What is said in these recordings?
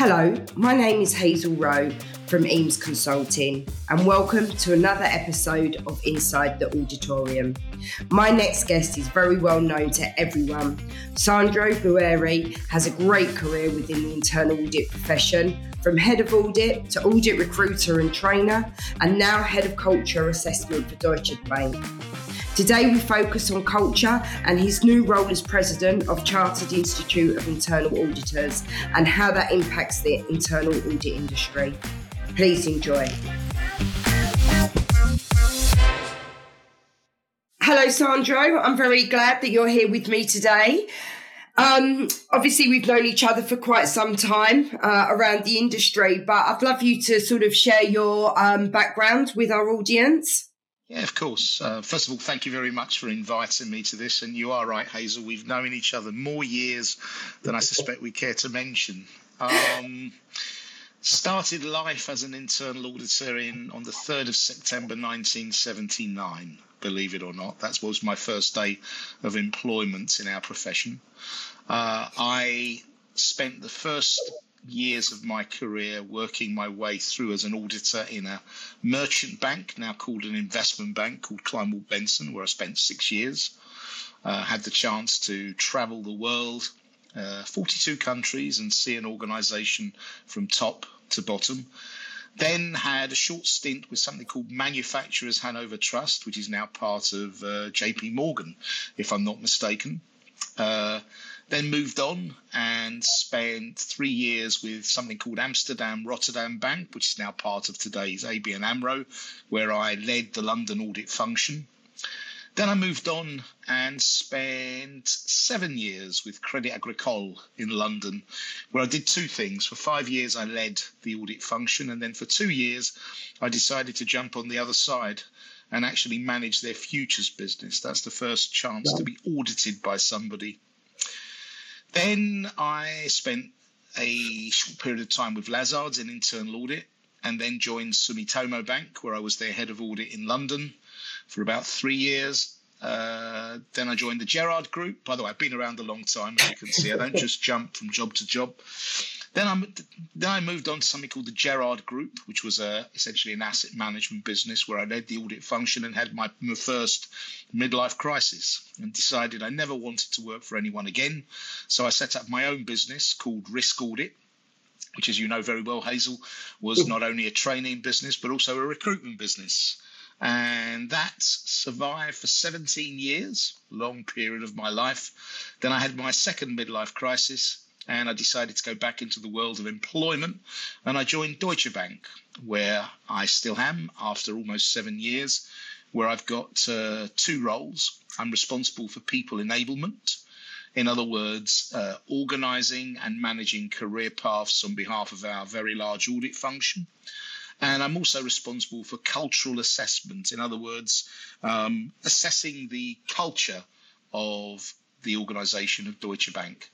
Hello, my name is Hazel Rowe from Eames Consulting, and welcome to another episode of Inside the Auditorium. My next guest is very well known to everyone. Sandro Boeri has a great career within the internal audit profession, from head of audit to audit recruiter and trainer, and now head of culture assessment for Deutsche Bank. Today, we focus on culture and his new role as president of Chartered Institute of Internal Auditors and how that impacts the internal audit industry. Please enjoy. Hello, Sandro. I'm very glad that you're here with me today. Um, obviously, we've known each other for quite some time uh, around the industry, but I'd love you to sort of share your um, background with our audience. Yeah, of course. Uh, first of all, thank you very much for inviting me to this. And you are right, Hazel. We've known each other more years than I suspect we care to mention. Um, started life as an internal auditor in on the 3rd of September 1979. Believe it or not, that was my first day of employment in our profession. Uh, I spent the first years of my career working my way through as an auditor in a merchant bank, now called an investment bank, called Kleinwort Benson, where I spent six years. Uh, had the chance to travel the world, uh, 42 countries, and see an organization from top to bottom. Then had a short stint with something called Manufacturers Hanover Trust, which is now part of uh, JP Morgan, if I'm not mistaken. Then moved on and spent three years with something called Amsterdam Rotterdam Bank, which is now part of today's ABN AMRO, where I led the London audit function. Then I moved on and spent seven years with Credit Agricole in London, where I did two things. For five years, I led the audit function, and then for two years, I decided to jump on the other side and actually manage their futures business. That's the first chance to be audited by somebody then I spent a short period of time with Lazards in internal audit and then joined Sumitomo Bank, where I was their head of audit in London for about three years. Uh, then I joined the Gerrard Group. By the way, I've been around a long time, as you can see. I don't just jump from job to job. Then I then I moved on to something called the Gerrard Group, which was a, essentially an asset management business where I led the audit function and had my, my first midlife crisis and decided I never wanted to work for anyone again. So I set up my own business called Risk Audit, which, as you know very well, Hazel, was not only a training business but also a recruitment business. And that survived for 17 years, long period of my life. Then I had my second midlife crisis and I decided to go back into the world of employment. And I joined Deutsche Bank, where I still am after almost seven years, where I've got uh, two roles. I'm responsible for people enablement. In other words, uh, organizing and managing career paths on behalf of our very large audit function. And I'm also responsible for cultural assessment. In other words, um, assessing the culture of the organization of Deutsche Bank.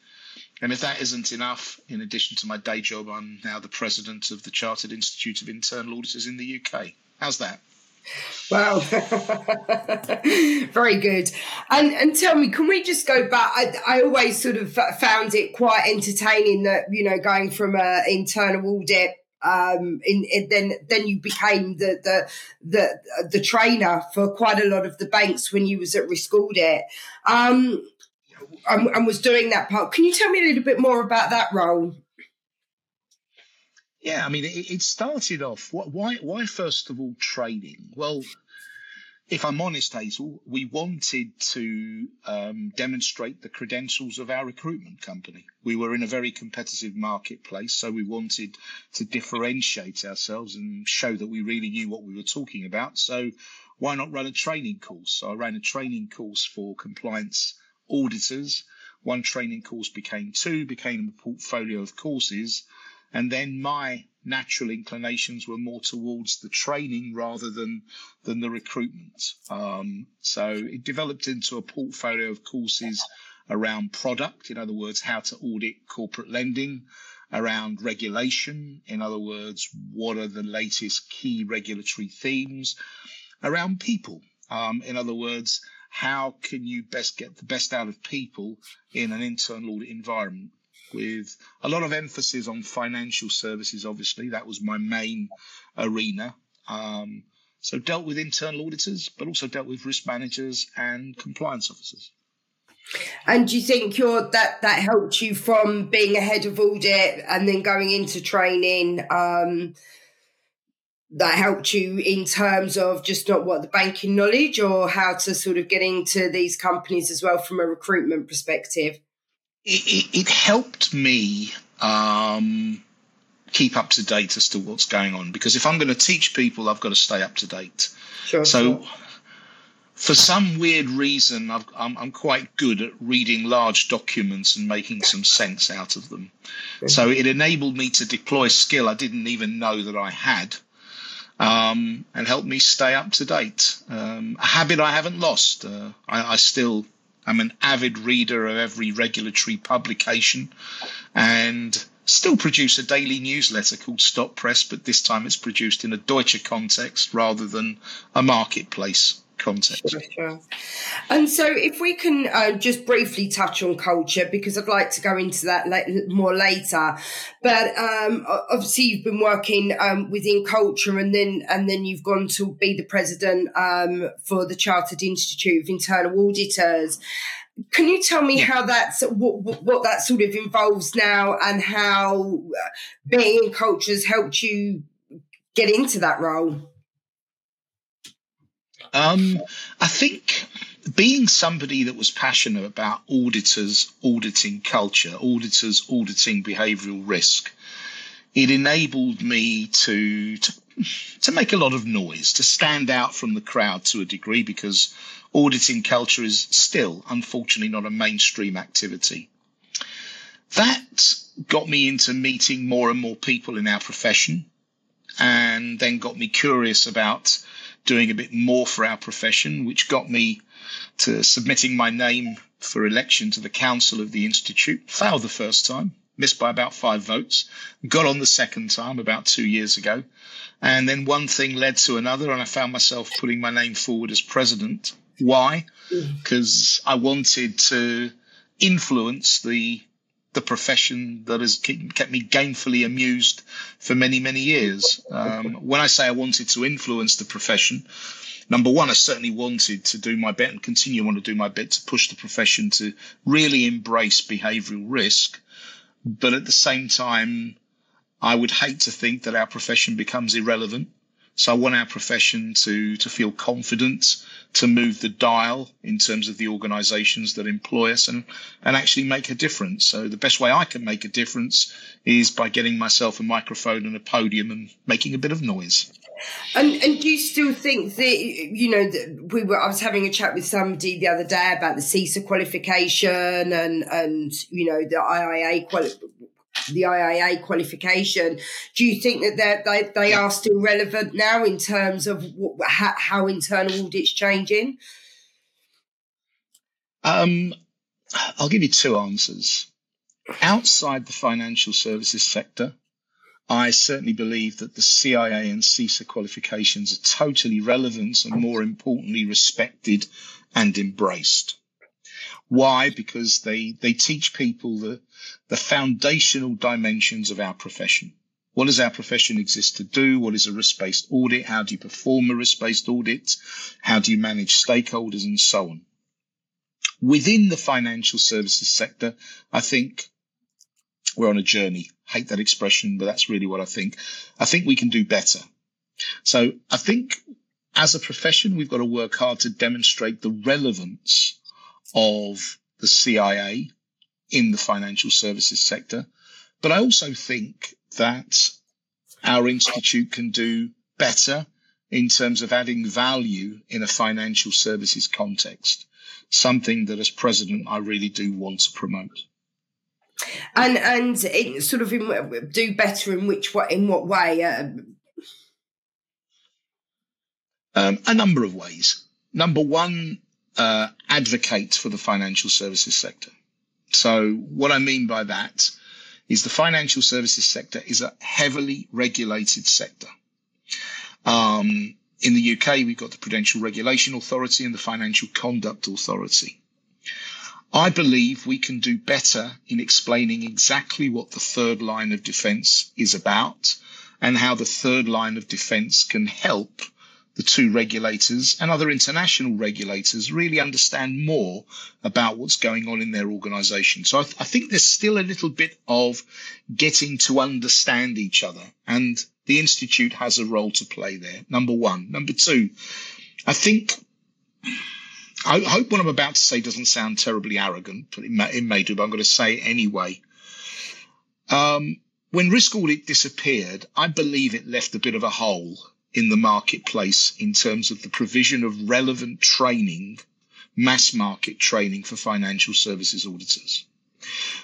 And if that isn't enough, in addition to my day job, I'm now the president of the Chartered Institute of Internal Auditors in the UK. How's that? Wow, very good. And and tell me, can we just go back? I, I always sort of found it quite entertaining that you know going from an internal audit um, in, in, then then you became the, the the the trainer for quite a lot of the banks when you was at Risk Audit. Um, and, and was doing that part. Can you tell me a little bit more about that role? Yeah, I mean, it, it started off. Why? Why first of all training? Well, if I'm honest, Hazel, we wanted to um, demonstrate the credentials of our recruitment company. We were in a very competitive marketplace, so we wanted to differentiate ourselves and show that we really knew what we were talking about. So, why not run a training course? So, I ran a training course for compliance auditors. One training course became two, became a portfolio of courses. And then my natural inclinations were more towards the training rather than than the recruitment. Um, so it developed into a portfolio of courses around product, in other words, how to audit corporate lending, around regulation, in other words, what are the latest key regulatory themes, around people, um, in other words, how can you best get the best out of people in an internal audit environment? with a lot of emphasis on financial services. Obviously, that was my main arena. Um, so dealt with internal auditors, but also dealt with risk managers and compliance officers. And do you think you're, that that helped you from being a head of audit and then going into training? Um, that helped you in terms of just not what the banking knowledge or how to sort of get into these companies as well from a recruitment perspective? It, it, it helped me um, keep up to date as to what's going on because if I'm going to teach people, I've got to stay up to date. Sure, so, sure. for some weird reason, i am quite good at reading large documents and making some sense out of them. So it enabled me to deploy skill I didn't even know that I had um, and help me stay up to date. Um, a habit I haven't lost. Uh, I, I, still am an avid reader of every regulatory publication and still produce a daily newsletter called Stop Press, but this time it's produced in a Deutsche context rather than a marketplace context. Sure. And so, if we can uh, just briefly touch on culture, because I'd like to go into that more later. But um, obviously, you've been working um, within culture, and then and then you've gone to be the president um, for the Chartered Institute of Internal Auditors. Can you tell me how that's what, what that sort of involves now, and how uh, being in culture has helped you get into that role? Um, I think being somebody that was passionate about auditors auditing culture, auditors auditing behavioural risk, it enabled me to, to to make a lot of noise, to stand out from the crowd to a degree, because auditing culture is still, unfortunately, not a mainstream activity. That got me into meeting more and more people in our profession, and then got me curious about doing a bit more for our profession, which got me to submitting my name for election to the council of the institute. Failed the first time, missed by about five votes. Got on the second time about two years ago. And then one thing led to another, and I found myself putting my name forward as president. Why? Mm. Because I wanted to influence the the profession that has kept me gainfully amused for many, many years. Um, when I say I wanted to influence the profession, number one, I certainly wanted to do my bit and continue want to do my bit to push the profession to really embrace behavioural risk. But at the same time, I would hate to think that our profession becomes irrelevant. So I want our profession to to feel confident to move the dial in terms of the organisations that employ us and and actually make a difference. So the best way I can make a difference is by getting myself a microphone and a podium and making a bit of noise. And and do you still think that you know that we were? I was having a chat with somebody the other day about the CISA qualification and and you know the IIA quali- the IIA qualification. Do you think that they they are still relevant now in terms of what, how, how internal audit's changing? Um, I'll give you two answers. Outside the financial services sector, I certainly believe that the CIA and CISA qualifications are totally relevant and more importantly respected and embraced. Why? Because they, they teach people the, the foundational dimensions of our profession. What does our profession exist to do? What is a risk-based audit? How do you perform a risk-based audit? How do you manage stakeholders and so on? Within the financial services sector, I think we're on a journey. Hate that expression, but that's really what I think. I think we can do better. So I think as a profession, we've got to work hard to demonstrate the relevance of the CIA in the financial services sector. But I also think that our institute can do better in terms of adding value in a financial services context, something that as president I really do want to promote. And and sort of in, do better in which way in what way? Uh, um, a number of ways. Number one, uh, advocate for the financial services sector. So what I mean by that is the financial services sector is a heavily regulated sector. Um, in the UK, we've got the Prudential Regulation Authority and the Financial Conduct Authority. I believe we can do better in explaining exactly what the third line of defense is about and how the third line of defense can help the two regulators and other international regulators really understand more about what's going on in their organization. So I, th- I, think there's still a little bit of getting to understand each other and the Institute has a role to play there. Number one. Number two, I think I hope what I'm about to say doesn't sound terribly arrogant, but it may, it may do, but I'm going to say it anyway. Um, when risk audit disappeared, I believe it left a bit of a hole in the marketplace in terms of the provision of relevant training, mass market training for financial services auditors.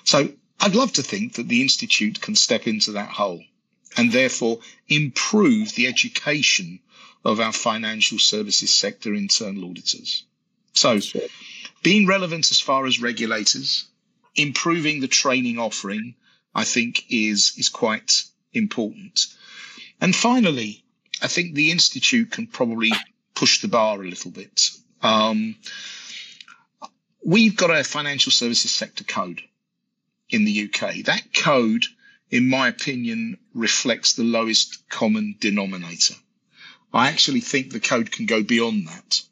So I'd love to think that the Institute can step into that hole and therefore improve the education of our financial services sector internal auditors. So, being relevant as far as regulators, improving the training offering, I think is is quite important. And finally, I think the institute can probably push the bar a little bit. Um, we've got a financial services sector code in the UK. That code, in my opinion, reflects the lowest common denominator. I actually think the code can go beyond that.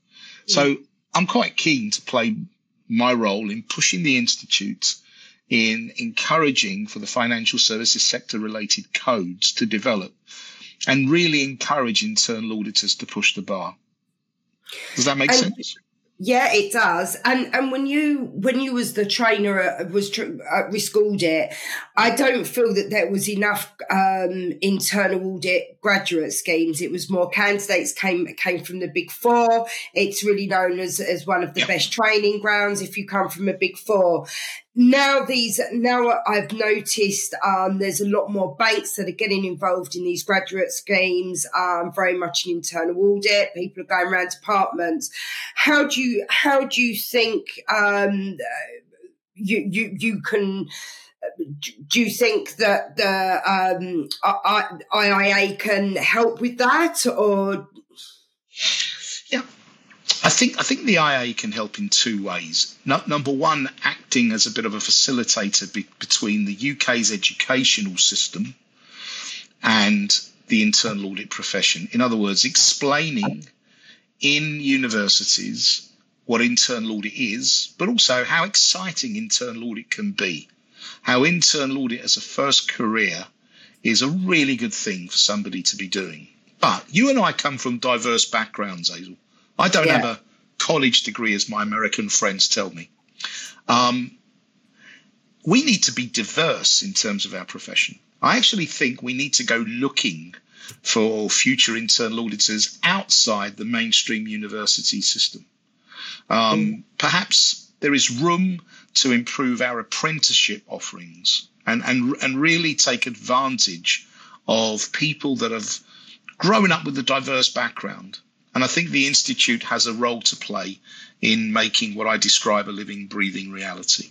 So I'm quite keen to play my role in pushing the Institute in encouraging for the financial services sector related codes to develop and really encourage internal auditors to push the bar. Does that make and, sense? Yeah, it does. And and when you when you was the trainer at, was tr- at Risk Audit, I don't feel that there was enough um, internal audit graduate schemes. It was more candidates came came from the Big Four. It's really known as as one of the yep. best training grounds if you come from a Big Four now these now I've noticed um, there's a lot more banks that are getting involved in these graduate schemes. Um, very much an internal audit. People are going around departments. How do you how do you think um, you you you can? Do you think that the um, IIA can help with that, or I think I think the IA can help in two ways. No, number one, acting as a bit of a facilitator be, between the UK's educational system and the internal audit profession. In other words, explaining in universities what internal audit is, but also how exciting internal audit can be. How internal audit as a first career is a really good thing for somebody to be doing. But you and I come from diverse backgrounds, Hazel. I don't yeah. have a college degree, as my American friends tell me. Um, we need to be diverse in terms of our profession. I actually think we need to go looking for future internal auditors outside the mainstream university system. Um, mm. Perhaps there is room to improve our apprenticeship offerings and, and, and really take advantage of people that have grown up with a diverse background and I think the Institute has a role to play in making what I describe a living, breathing reality.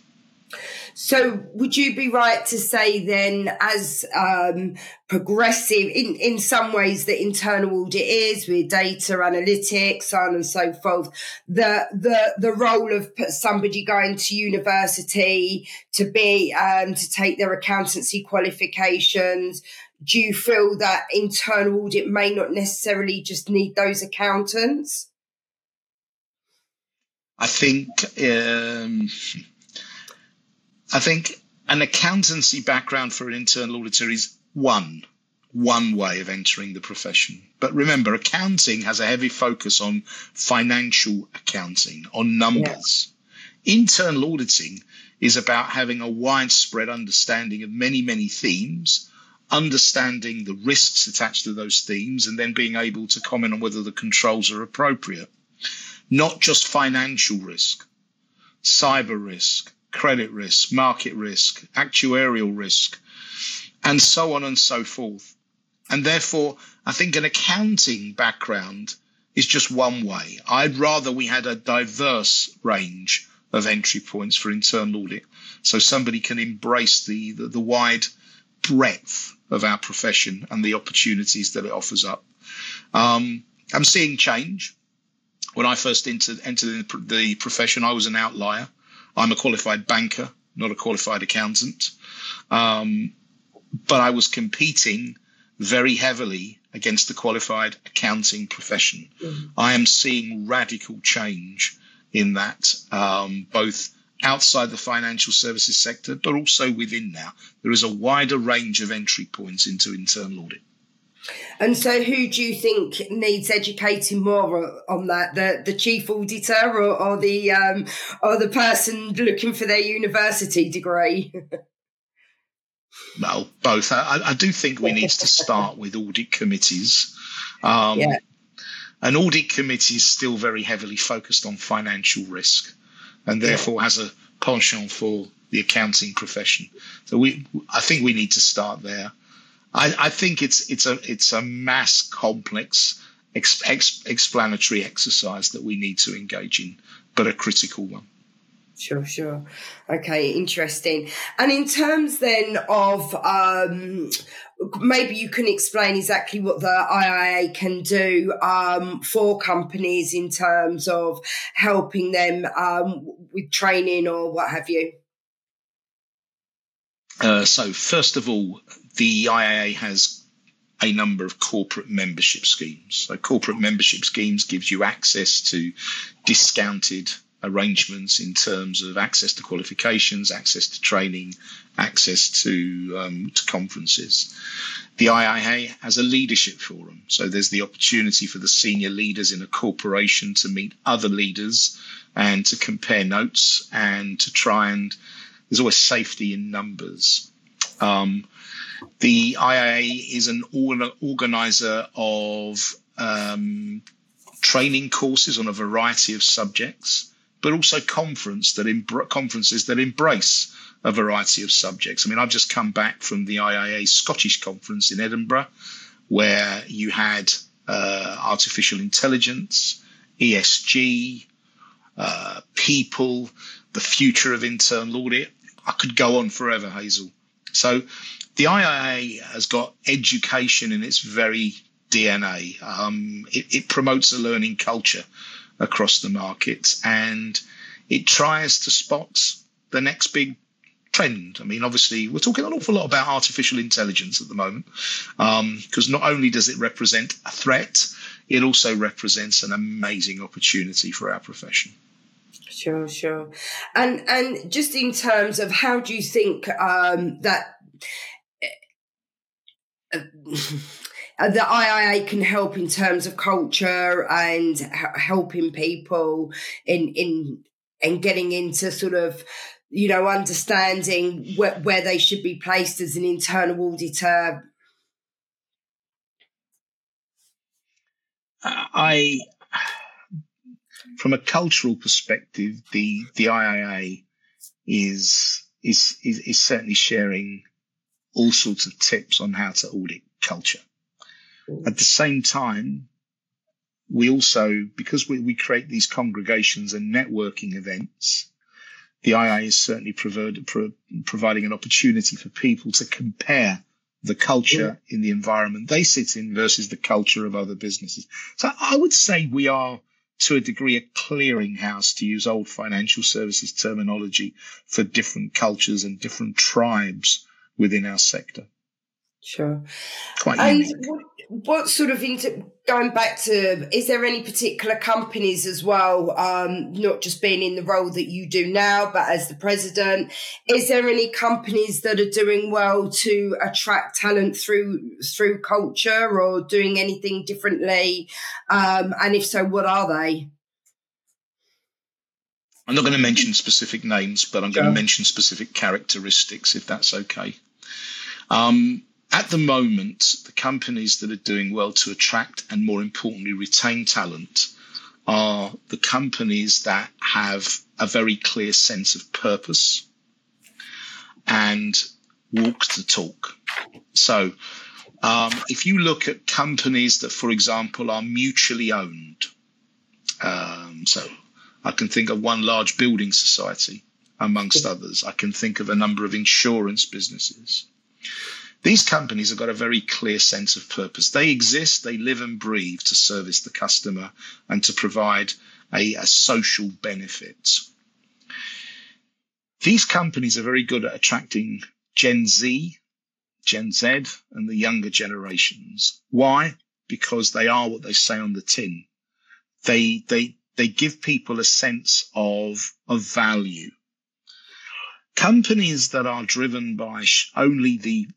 So, would you be right to say then, as um, progressive in, in some ways, the internal audit is with data analytics, on and so forth, the the the role of somebody going to university to be um, to take their accountancy qualifications, do you feel that internal audit may not necessarily just need those accountants? I think um, I think an accountancy background for an internal auditor is one one way of entering the profession. But remember, accounting has a heavy focus on financial accounting, on numbers. Yeah. Internal auditing is about having a widespread understanding of many, many themes understanding the risks attached to those themes and then being able to comment on whether the controls are appropriate. Not just financial risk, cyber risk, credit risk, market risk, actuarial risk, and so on and so forth. And therefore, I think an accounting background is just one way. I'd rather we had a diverse range of entry points for internal audit so somebody can embrace the, the, the wide breadth of our profession and the opportunities that it offers up. Um, I'm seeing change. When I first entered, entered the profession, I was an outlier. I'm a qualified banker, not a qualified accountant. Um, but I was competing very heavily against the qualified accounting profession. Mm. I am seeing radical change in that, um, both outside the financial services sector, but also within now. There is a wider range of entry points into internal audit. And so, who do you think needs educating more on that? The the chief auditor or, or the um, or the person looking for their university degree? well, both. I, I, do think we need to start with audit committees. Um, yeah. An audit committee is still very heavily focused on financial risk, and therefore has a penchant for the accounting profession. So we, I think we need to start there. I, I think it's it's a it's a mass complex ex, ex, explanatory exercise that we need to engage in, but a critical one. Sure, sure. Okay, interesting. And in terms then of um, maybe you can explain exactly what the IIA can do um, for companies in terms of helping them um, with training or what have you. Uh, so, first of all, the IIA has a number of corporate membership schemes. So, corporate membership schemes gives you access to discounted arrangements in terms of access to qualifications, access to training, access to, um, to conferences. The IIA has a leadership forum, so there's the opportunity for the senior leaders in a corporation to meet other leaders and to compare notes and to try and there's always safety in numbers. Um, the IIA is an organizer of um, training courses on a variety of subjects but also conference that conferences that embrace a variety of subjects. I mean, I've just come back from the IIA Scottish conference in Edinburgh, where you had uh, artificial intelligence, ESG, uh, people, the future of internal audit. I could go on forever, Hazel. So the IIA has got education in its very DNA. Um, it, it promotes a learning culture across the markets, and it tries to spot the next big trend. I mean, obviously, we're talking an awful lot about artificial intelligence at the moment because um, not only does it represent a threat, it also represents an amazing opportunity for our profession. Sure, sure, and and just in terms of how do you think um, that. Uh, Uh, the IIA can help in terms of culture and helping people in in and getting into sort of you know understanding wh- where they should be placed as an internal auditor. Uh, I, from a cultural perspective, the the IIA is is is, is certainly sharing all sorts of tips on how to audit culture. At the same time, we also, because we, we create these congregations and networking events, the II is certainly provided, pro, providing an opportunity for people to compare the culture yeah. in the environment they sit in versus the culture of other businesses. So I would say we are, to a degree, a clearinghouse, to use old financial services terminology, for different cultures and different tribes within our sector. Sure. Quite and. What, what sort of inter- going back to is there any particular companies as well um, not just being in the role that you do now but as the president? Is there any companies that are doing well to attract talent through through culture or doing anything differently? Um, and if so what are they? I'm not going to mention specific names but i'm going to mention specific characteristics if that's okay. Um, at the moment, the companies that are doing well to attract and more importantly retain talent are the companies that have a very clear sense of purpose and walk the talk. So, um, if you look at companies that, for example, are mutually owned, um, so I can think of one large building society amongst others. I can think of a number of insurance businesses. These companies have got a very clear sense of purpose. They exist, they live and breathe to service the customer and to provide a, a social benefit. these companies are very good at attracting Gen Z, Gen Z, and the younger generations. Why? Because they are what they say on the tin. They, they, they give people a sense of, of value. Companies that are driven by only the,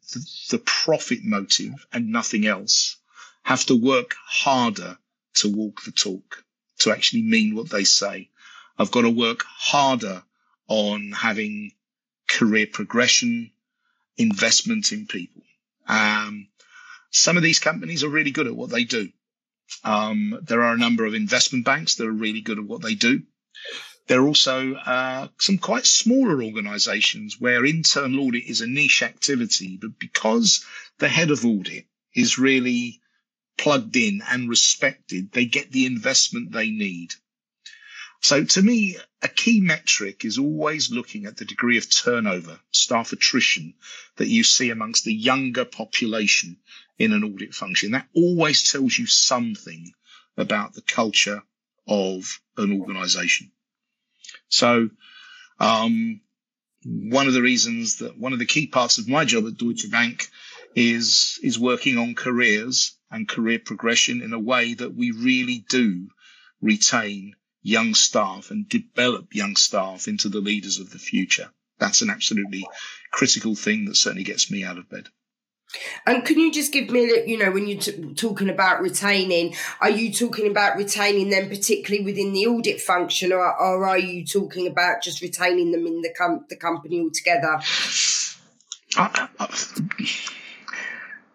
the, profit motive and nothing else have to work harder to walk the talk, to actually mean what they say. I've got to work harder on having career progression, investment in people. Um, some of these companies are really good at what they do. Um, there are a number of investment banks that are really good at what they do. There are also uh, some quite smaller organizations where internal audit is a niche activity, but because the head of audit is really plugged in and respected, they get the investment they need. So to me, a key metric is always looking at the degree of turnover, staff attrition that you see amongst the younger population in an audit function. That always tells you something about the culture of an organization. So, um, one of the reasons that one of the key parts of my job at Deutsche Bank is, is working on careers and career progression in a way that we really do retain young staff and develop young staff into the leaders of the future. That's an absolutely critical thing that certainly gets me out of bed. And can you just give me, a you know, when you're t- talking about retaining, are you talking about retaining them particularly within the audit function, or, or are you talking about just retaining them in the com- the company altogether? I,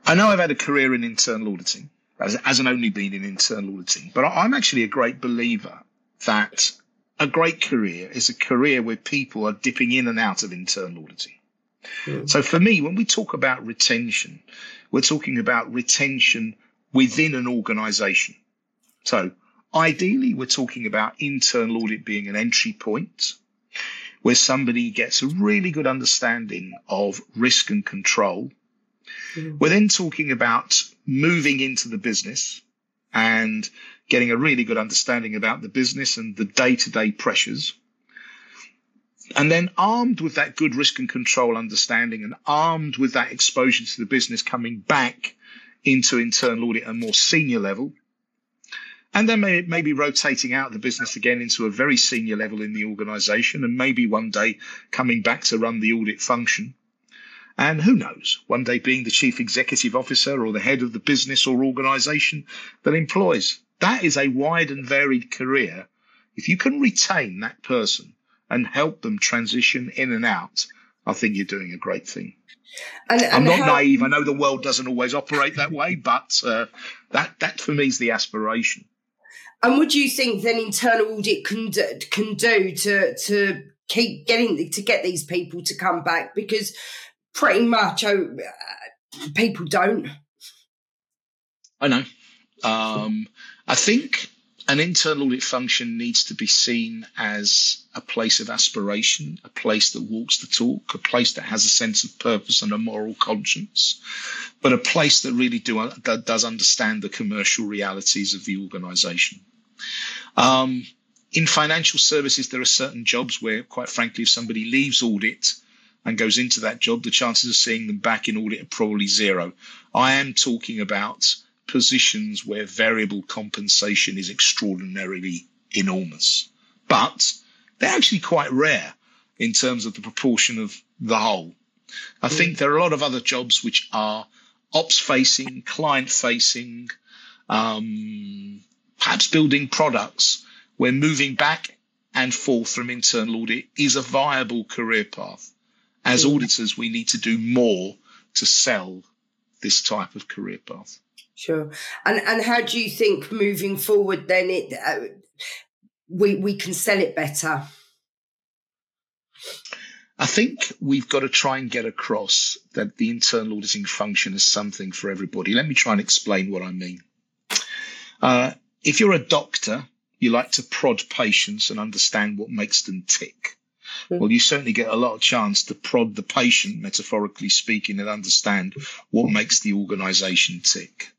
I, know I've had a career in internal auditing, as, hasn't only been in internal auditing, but I'm actually a great believer that a great career is a career where people are dipping in and out of internal auditing. Mm. So for me, when we talk about retention, we're talking about retention within an organization. So ideally, we're talking about internal audit being an entry point where somebody gets a really good understanding of risk and control. Mm. We're then talking about moving into the business and getting a really good understanding about the business and the day to day pressures. And then armed with that good risk and control understanding and armed with that exposure to the business coming back into internal audit at a more senior level. And then may, maybe rotating out the business again into a very senior level in the organization and maybe one day coming back to run the audit function. And who knows, one day being the chief executive officer or the head of the business or organization that employs that is a wide and varied career. If you can retain that person and help them transition in and out, I think you're doing a great thing. And, and I'm not how, naive. I know the world doesn't always operate that way, but uh, that that for me is the aspiration. And what do you think then internal audit can do, can do to to keep getting to get these people to come back? Because pretty much oh, people don't. I know. Um, I think an internal audit function needs to be seen as a place of aspiration, a place that walks the talk, a place that has a sense of purpose and a moral conscience, but a place that really do, that does understand the commercial realities of the organization. Um, in financial services, there are certain jobs where, quite frankly, if somebody leaves audit and goes into that job, the chances of seeing them back in audit are probably zero. I am talking about positions where variable compensation is extraordinarily enormous. But they're actually quite rare in terms of the proportion of the whole. I think there are a lot of other jobs which are ops facing, client facing, um, perhaps building products where moving back and forth from internal audit is a viable career path. As auditors, we need to do more to sell this type of career path. Sure. And and how do you think moving forward then it uh, we we can sell it better? I think we've got to try and get across that the internal auditing function is something for everybody. Let me try and explain what I mean. Uh, if you're a doctor, you like to prod patients and understand what makes them tick. Mm. Well, you certainly get a lot of chance to prod the patient, metaphorically speaking, and understand what makes the organization tick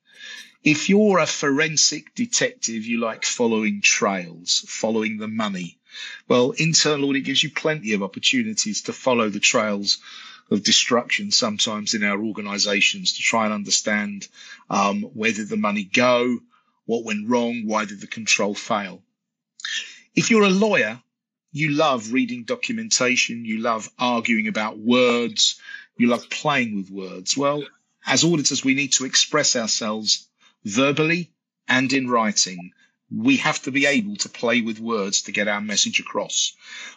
if you're a forensic detective, you like following trails, following the money, Well, internal audit gives you plenty of opportunities to follow the trails of destruction sometimes in our organizations to try and understand um, where did the money go, what went wrong, why did the control fail. If you're a lawyer, you love reading documentation, you love arguing about words, you love playing with words. Well, as auditors, we need to express ourselves verbally and in writing. We have to be able to play with words to get our message across.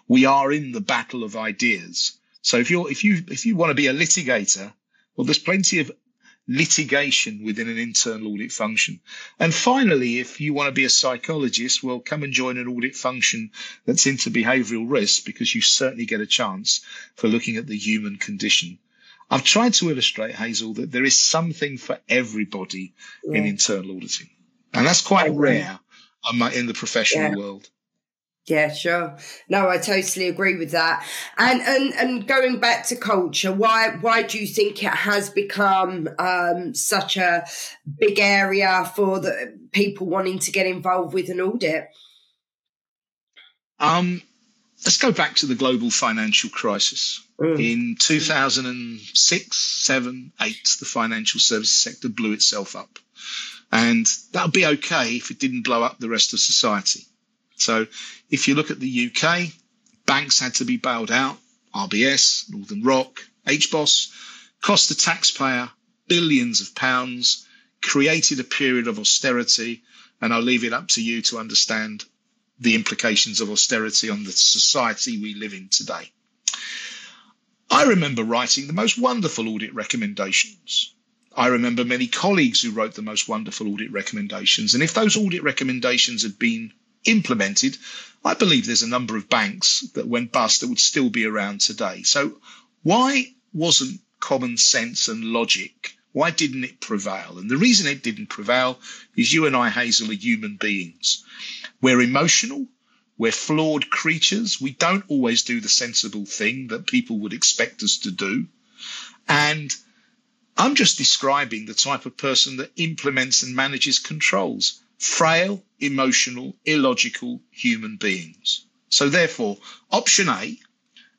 We are in the battle of ideas. So if you're if you if you want to be a litigator, well, there's plenty of litigation within an internal audit function. And finally, if you want to be a psychologist, well, come and join an audit function that's into behavioral risk because you certainly get a chance for looking at the human condition. I've tried to illustrate, Hazel, that there is something for everybody yeah. in internal auditing. And that's quite rare in the professional yeah. world. Yeah, sure. No, I totally agree with that. And and and going back to culture, why why do you think it has become um, such a big area for the people wanting to get involved with an audit? Um, let's go back to the global financial crisis. Mm. In 2006, 7, 8, the financial services sector blew itself up. And that would be okay if it didn't blow up the rest of society. So if you look at the UK, banks had to be bailed out, RBS, Northern Rock, HBOS, cost the taxpayer billions of pounds, created a period of austerity, and I'll leave it up to you to understand the implications of austerity on the society we live in today. I remember writing the most wonderful audit recommendations. I remember many colleagues who wrote the most wonderful audit recommendations. And if those audit recommendations had been implemented, I believe there's a number of banks that went bust that would still be around today. So why wasn't common sense and logic? Why didn't it prevail? And the reason it didn't prevail is you and I, Hazel, are human beings. We're emotional. We're flawed creatures. We don't always do the sensible thing that people would expect us to do. And I'm just describing the type of person that implements and manages controls frail, emotional, illogical human beings. So therefore, option A,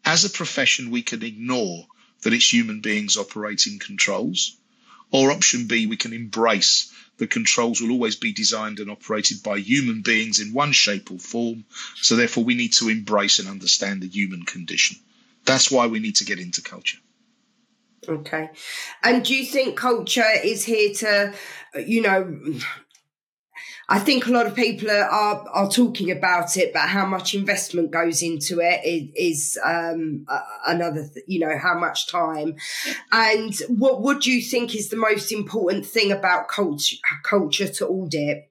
as a profession, we can ignore that it's human beings operating controls. Or option B, we can embrace the controls will always be designed and operated by human beings in one shape or form. So therefore, we need to embrace and understand the human condition. That's why we need to get into culture. Okay. And do you think culture is here to, you know, I think a lot of people are, are, are talking about it, but how much investment goes into it is, is um, another, th- you know, how much time. And what would you think is the most important thing about culture culture to audit?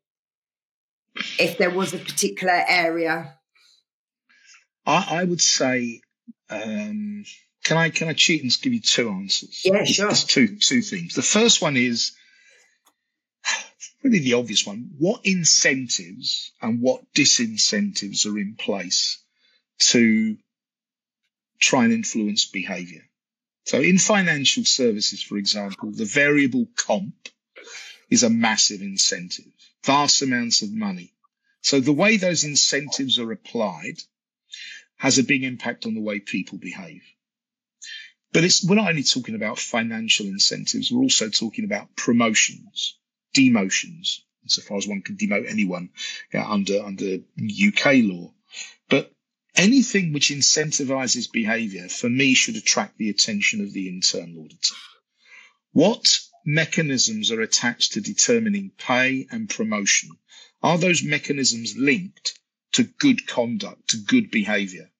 If there was a particular area, I, I would say. Um, can I can I cheat and give you two answers? Yeah, sure. There's two two things. The first one is really the obvious one. What incentives and what disincentives are in place to try and influence behavior? So in financial services, for example, the variable comp is a massive incentive, vast amounts of money. So the way those incentives are applied has a big impact on the way people behave. But it's, we're not only talking about financial incentives, we're also talking about promotions demotions, insofar as one can demote anyone yeah, under under UK law. But anything which incentivizes behavior, for me, should attract the attention of the internal auditor. What mechanisms are attached to determining pay and promotion? Are those mechanisms linked to good conduct, to good behavior?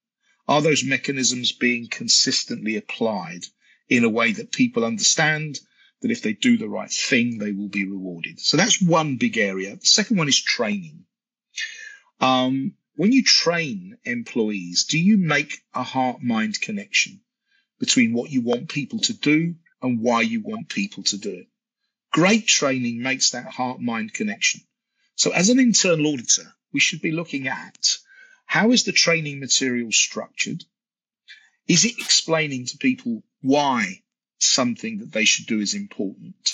Are those mechanisms being consistently applied in a way that people understand that if they do the right thing, they will be rewarded. So that's one big area. The second one is training. Um, when you train employees, do you make a heart mind connection between what you want people to do and why you want people to do it? Great training makes that heart mind connection. So as an internal auditor, we should be looking at how is the training material structured? Is it explaining to people why something that they should do is important?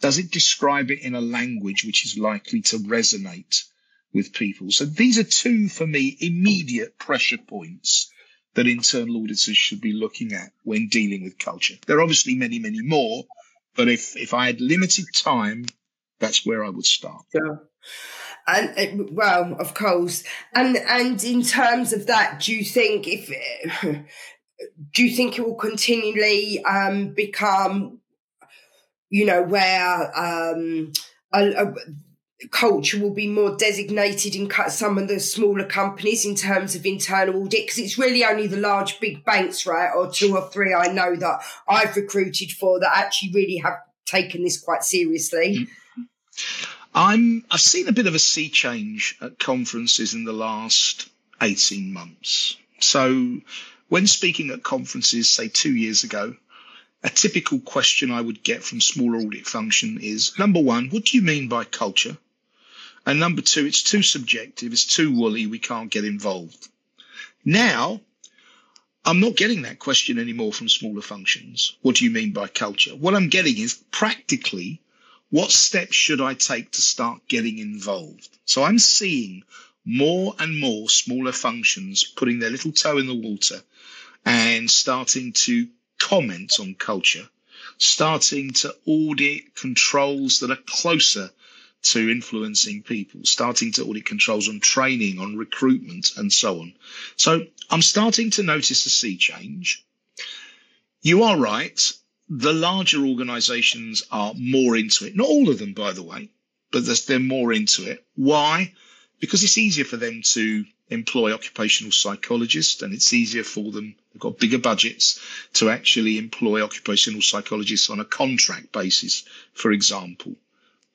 Does it describe it in a language which is likely to resonate with people. So these are two, for me, immediate pressure points that internal auditors should be looking at when dealing with culture. There are obviously many, many more, but if, if I had limited time, that's where I would start. Yeah. And uh, well, of course, and and in terms of that, do you think if do you think it will continually um, become, you know, where um, a, a, culture will be more designated in some of the smaller companies in terms of internal audit? Because it's really only the large big banks right or two or three i know that i've recruited for that actually really have taken this quite seriously. I'm i've seen a bit of a sea change at conferences in the last 18 months. So when speaking at conferences say 2 years ago a typical question I would get from smaller audit function is number one, what do you mean by culture? And number two, it's too subjective, it's too woolly, we can't get involved. Now, I'm not getting that question anymore from smaller functions. What do you mean by culture? What I'm getting is practically what steps should I take to start getting involved? So I'm seeing more and more smaller functions putting their little toe in the water and starting to comment on culture, starting to audit controls that are closer to influencing people, starting to audit controls on training, on recruitment, and so on. So I'm starting to notice a sea change. You are right. The larger organizations are more into it. Not all of them, by the way, but they're more into it. Why? Because it's easier for them to employ occupational psychologists and it's easier for them. They've got bigger budgets to actually employ occupational psychologists on a contract basis, for example.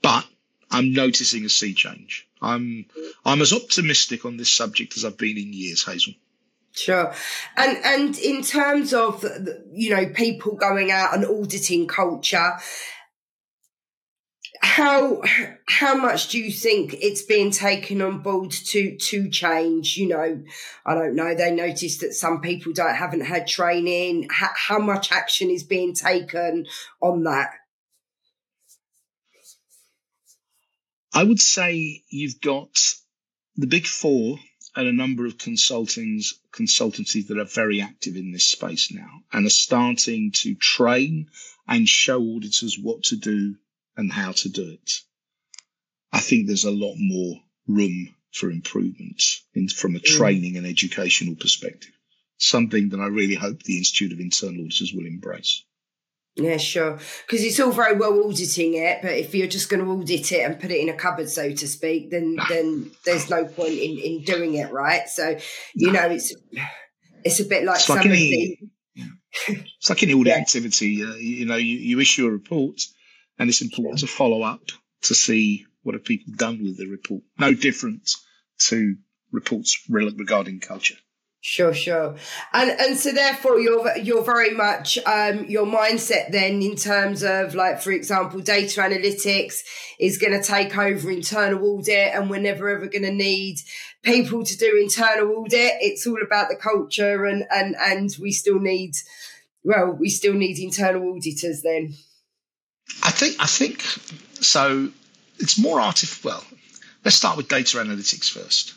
But I'm noticing a sea change. I'm I'm as optimistic on this subject as I've been in years, Hazel. Sure, and and in terms of you know people going out and auditing culture, how how much do you think it's being taken on board to to change? You know, I don't know. They noticed that some people don't haven't had training. How, how much action is being taken on that? I would say you've got the big four and a number of consultants consultancies that are very active in this space now and are starting to train and show auditors what to do and how to do it. I think there's a lot more room for improvement in, from a mm. training and educational perspective. Something that I really hope the Institute of Internal Auditors will embrace. Yeah, sure. Because it's all very well auditing it, but if you're just going to audit it and put it in a cupboard, so to speak, then then there's no point in, in doing it, right? So, you know, it's it's a bit like it's like any, yeah. it's like any audit yeah. activity. Uh, you, you, know, you, you issue a report, and it's important sure. to follow up to see what have people done with the report. No different to reports regarding culture. Sure, sure, and and so therefore you're you're very much um, your mindset then in terms of like for example data analytics is going to take over internal audit and we're never ever going to need people to do internal audit. It's all about the culture and and and we still need well we still need internal auditors then. I think I think so. It's more artificial. Well, let's start with data analytics first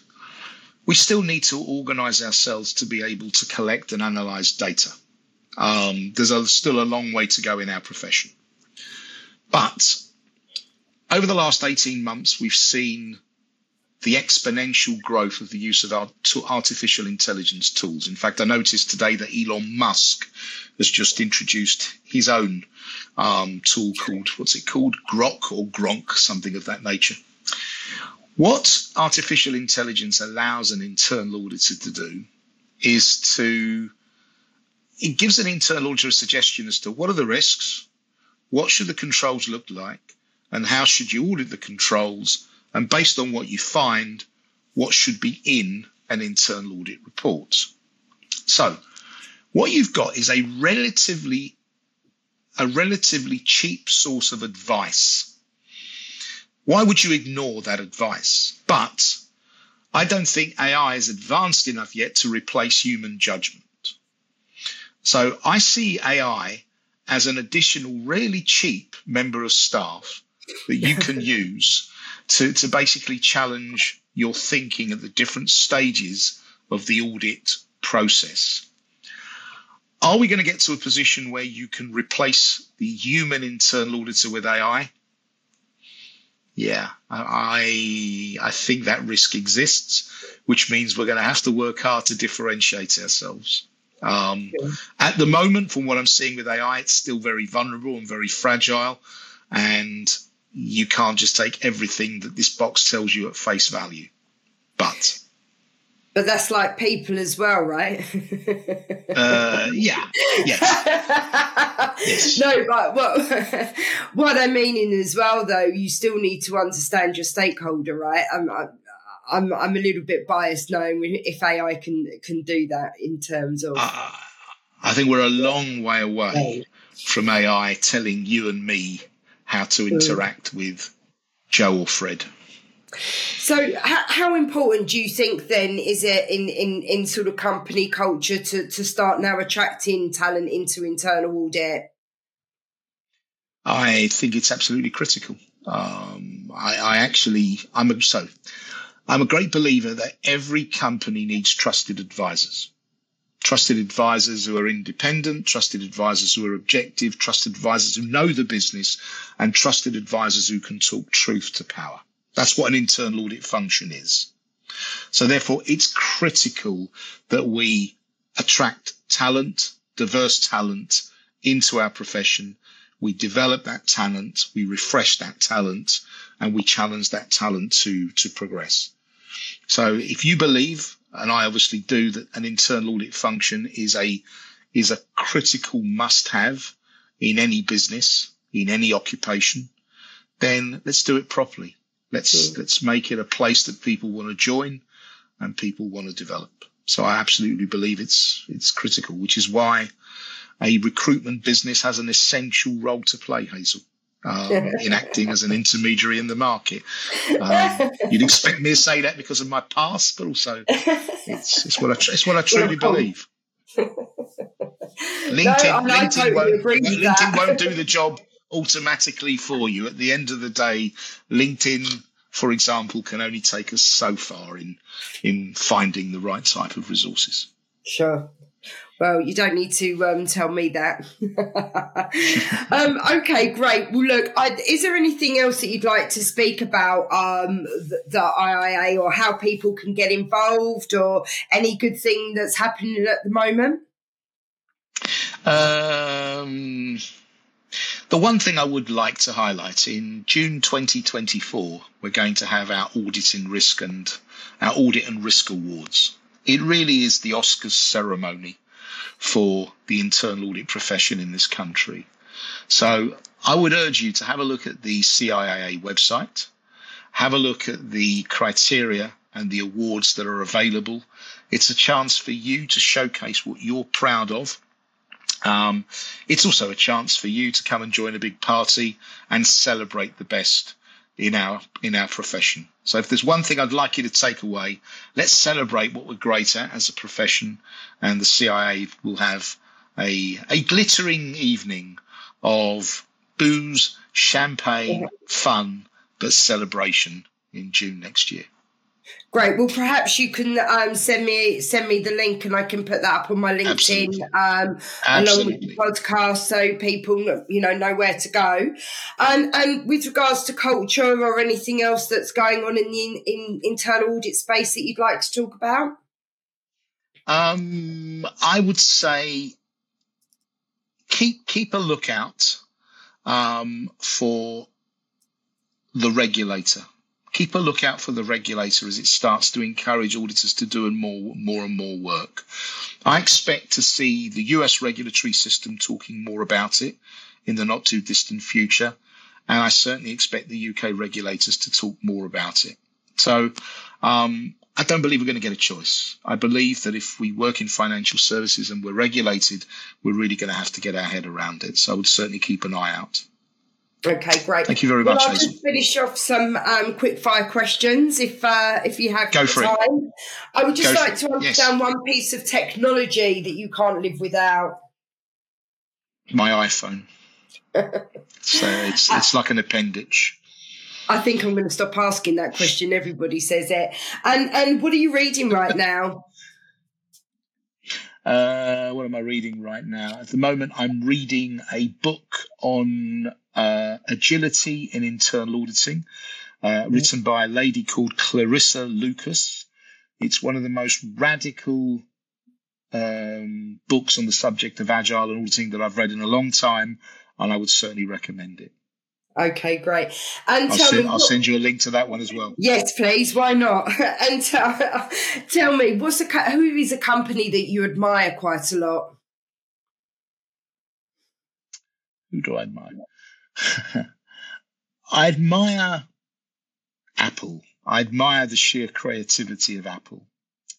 we still need to organize ourselves to be able to collect and analyze data. Um, there's a, still a long way to go in our profession. But over the last 18 months, we've seen the exponential growth of the use of our artificial intelligence tools. In fact, I noticed today that Elon Musk has just introduced his own um, tool called, what's it called? Grok or Gronk, something of that nature. What artificial intelligence allows an internal auditor to do is to, it gives an internal auditor a suggestion as to what are the risks, what should the controls look like, and how should you audit the controls, and based on what you find, what should be in an internal audit report. So, what you've got is a relatively a relatively cheap source of advice why would you ignore that advice? But I don't think AI is advanced enough yet to replace human judgment. So I see AI as an additional, really cheap member of staff that you can use to, to basically challenge your thinking at the different stages of the audit process. Are we going to get to a position where you can replace the human internal auditor with AI? Yeah, I I think that risk exists, which means we're going to have to work hard to differentiate ourselves. Um, At the moment, from what I'm seeing with AI, it's still very vulnerable and very fragile, and you can't just take everything that this box tells you at face value. But but that's like people as well, right? uh, yeah. Yes. yes. No, but what what I'm meaning as well, though, you still need to understand your stakeholder, right? I'm, I'm I'm a little bit biased knowing if AI can can do that in terms of. Uh, I think we're a long way away from AI telling you and me how to mm. interact mm. with Joe or Fred. So, how, how, important do you think then is it in, in, in sort of company culture to, to start now attracting talent into internal audit? I think it's absolutely critical. Um, I, I, actually, I'm a, so I'm a great believer that every company needs trusted advisors. Trusted advisors who are independent, trusted advisors who are objective, trusted advisors who know the business, and trusted advisors who can talk truth to power. That's what an internal audit function is. So therefore, it's critical that we attract talent, diverse talent into our profession. We develop that talent, we refresh that talent, and we challenge that talent to, to progress. So if you believe, and I obviously do, that an internal audit function is a, is a critical must have in any business, in any occupation, then let's do it properly. Let's mm. let's make it a place that people want to join and people want to develop. So I absolutely believe it's it's critical, which is why a recruitment business has an essential role to play, Hazel. Um, in acting as an intermediary in the market. Um, you'd expect me to say that because of my past, but also it's, it's what I it's what I truly believe. LinkedIn, no, LinkedIn, totally won't, LinkedIn won't do the job automatically for you. At the end of the day, LinkedIn, for example, can only take us so far in in finding the right type of resources. Sure. Well, you don't need to um, tell me that. um, okay, great. Well, look, I, is there anything else that you'd like to speak about um, the, the, IIA or how people can get involved or any good thing that's happening at the moment? Um, the one thing I would like to highlight in June 2024, we're going to have our audit and risk and our audit and risk awards. It really is the Oscars ceremony for the internal audit profession in this country. So I would urge you to have a look at the CIIA website, have a look at the criteria and the awards that are available. It's a chance for you to showcase what you're proud of um, it's also a chance for you to come and join a big party and celebrate the best in our in our profession. So if there's one thing I'd like you to take away, let's celebrate what we're great at as a profession, and the CIIA will have a a glittering evening of booze, champagne, fun, but celebration in June next year. Great. Well, perhaps you can um, send me send me the link, and I can put that up on my LinkedIn um, along with the podcast, so people you know know where to go. And and with regards to culture or anything else that's going on in the in, in internal audit space that you'd like to talk about. Um, I would say keep keep a lookout um, for the regulator keep a lookout for the regulator as it starts to encourage auditors to do more, more and more work. I expect to see the US regulatory system talking more about it in the not too distant future. And I certainly expect the UK regulators to talk more about it. So, um, I don't believe we're going to get a choice. I believe that if we work in financial services and we're regulated, we're really going to have to get our head around it. So I would certainly keep an eye out. Okay, great. Thank you very much. Well, I'll just finish off some um, quick fire questions if uh, if you have Go for time. It. I would just Go like to understand yes. one piece of technology that you can't live without. My iPhone. so it's it's like an appendage. I think I'm going to stop asking that question. Everybody says it. And and what are you reading right now? Uh, what am I reading right now? At the moment, I'm reading a book on uh, agility in internal auditing, uh, mm-hmm. written by a lady called Clarissa Lucas. It's one of the most radical um, books on the subject of agile and auditing that I've read in a long time, and I would certainly recommend it. Okay, great. And I'll, send, me, I'll send you a link to that one as well. Yes, please. Why not? and tell, tell me, what's a who is a company that you admire quite a lot? Who do I admire? I admire Apple. I admire the sheer creativity of Apple.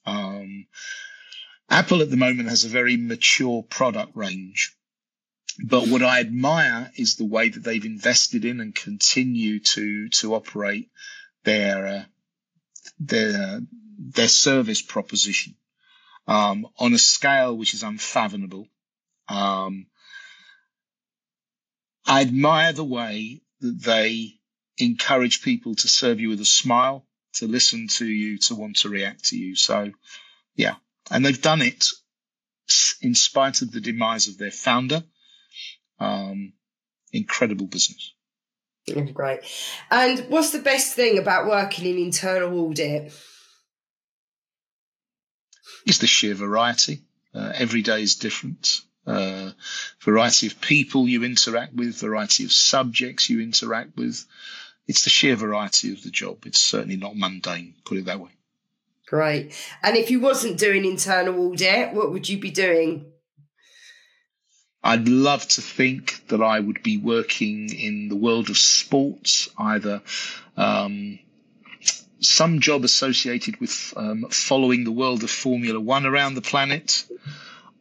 Um, Apple at the moment has a very mature product range but what I admire is the way that they've invested in and continue to to operate their uh, their their service proposition um, on a scale which is unfathomable. Um, I admire the way that they encourage people to serve you with a smile, to listen to you, to want to react to you. So, yeah, and they've done it in spite of the demise of their founder um, incredible business. Great. And what's the best thing about working in internal audit? It's the sheer variety. Uh, every day is different. Uh, variety of people you interact with, variety of subjects you interact with. It's the sheer variety of the job. It's certainly not mundane, put it that way. Great. And if you wasn't doing internal audit, what would you be doing? I'd love to think that I would be working in the world of sports, either um, some job associated with um, following the world of Formula One around the planet,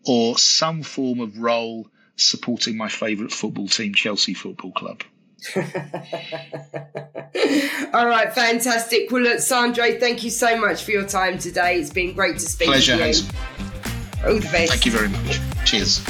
or some form of role supporting my favourite football team, Chelsea Football Club. All right, fantastic. Well, look, Sandro, thank you so much for your time today. It's been great to speak Pleasure, with you. Hazel. All the best. Thank you very much. Cheers.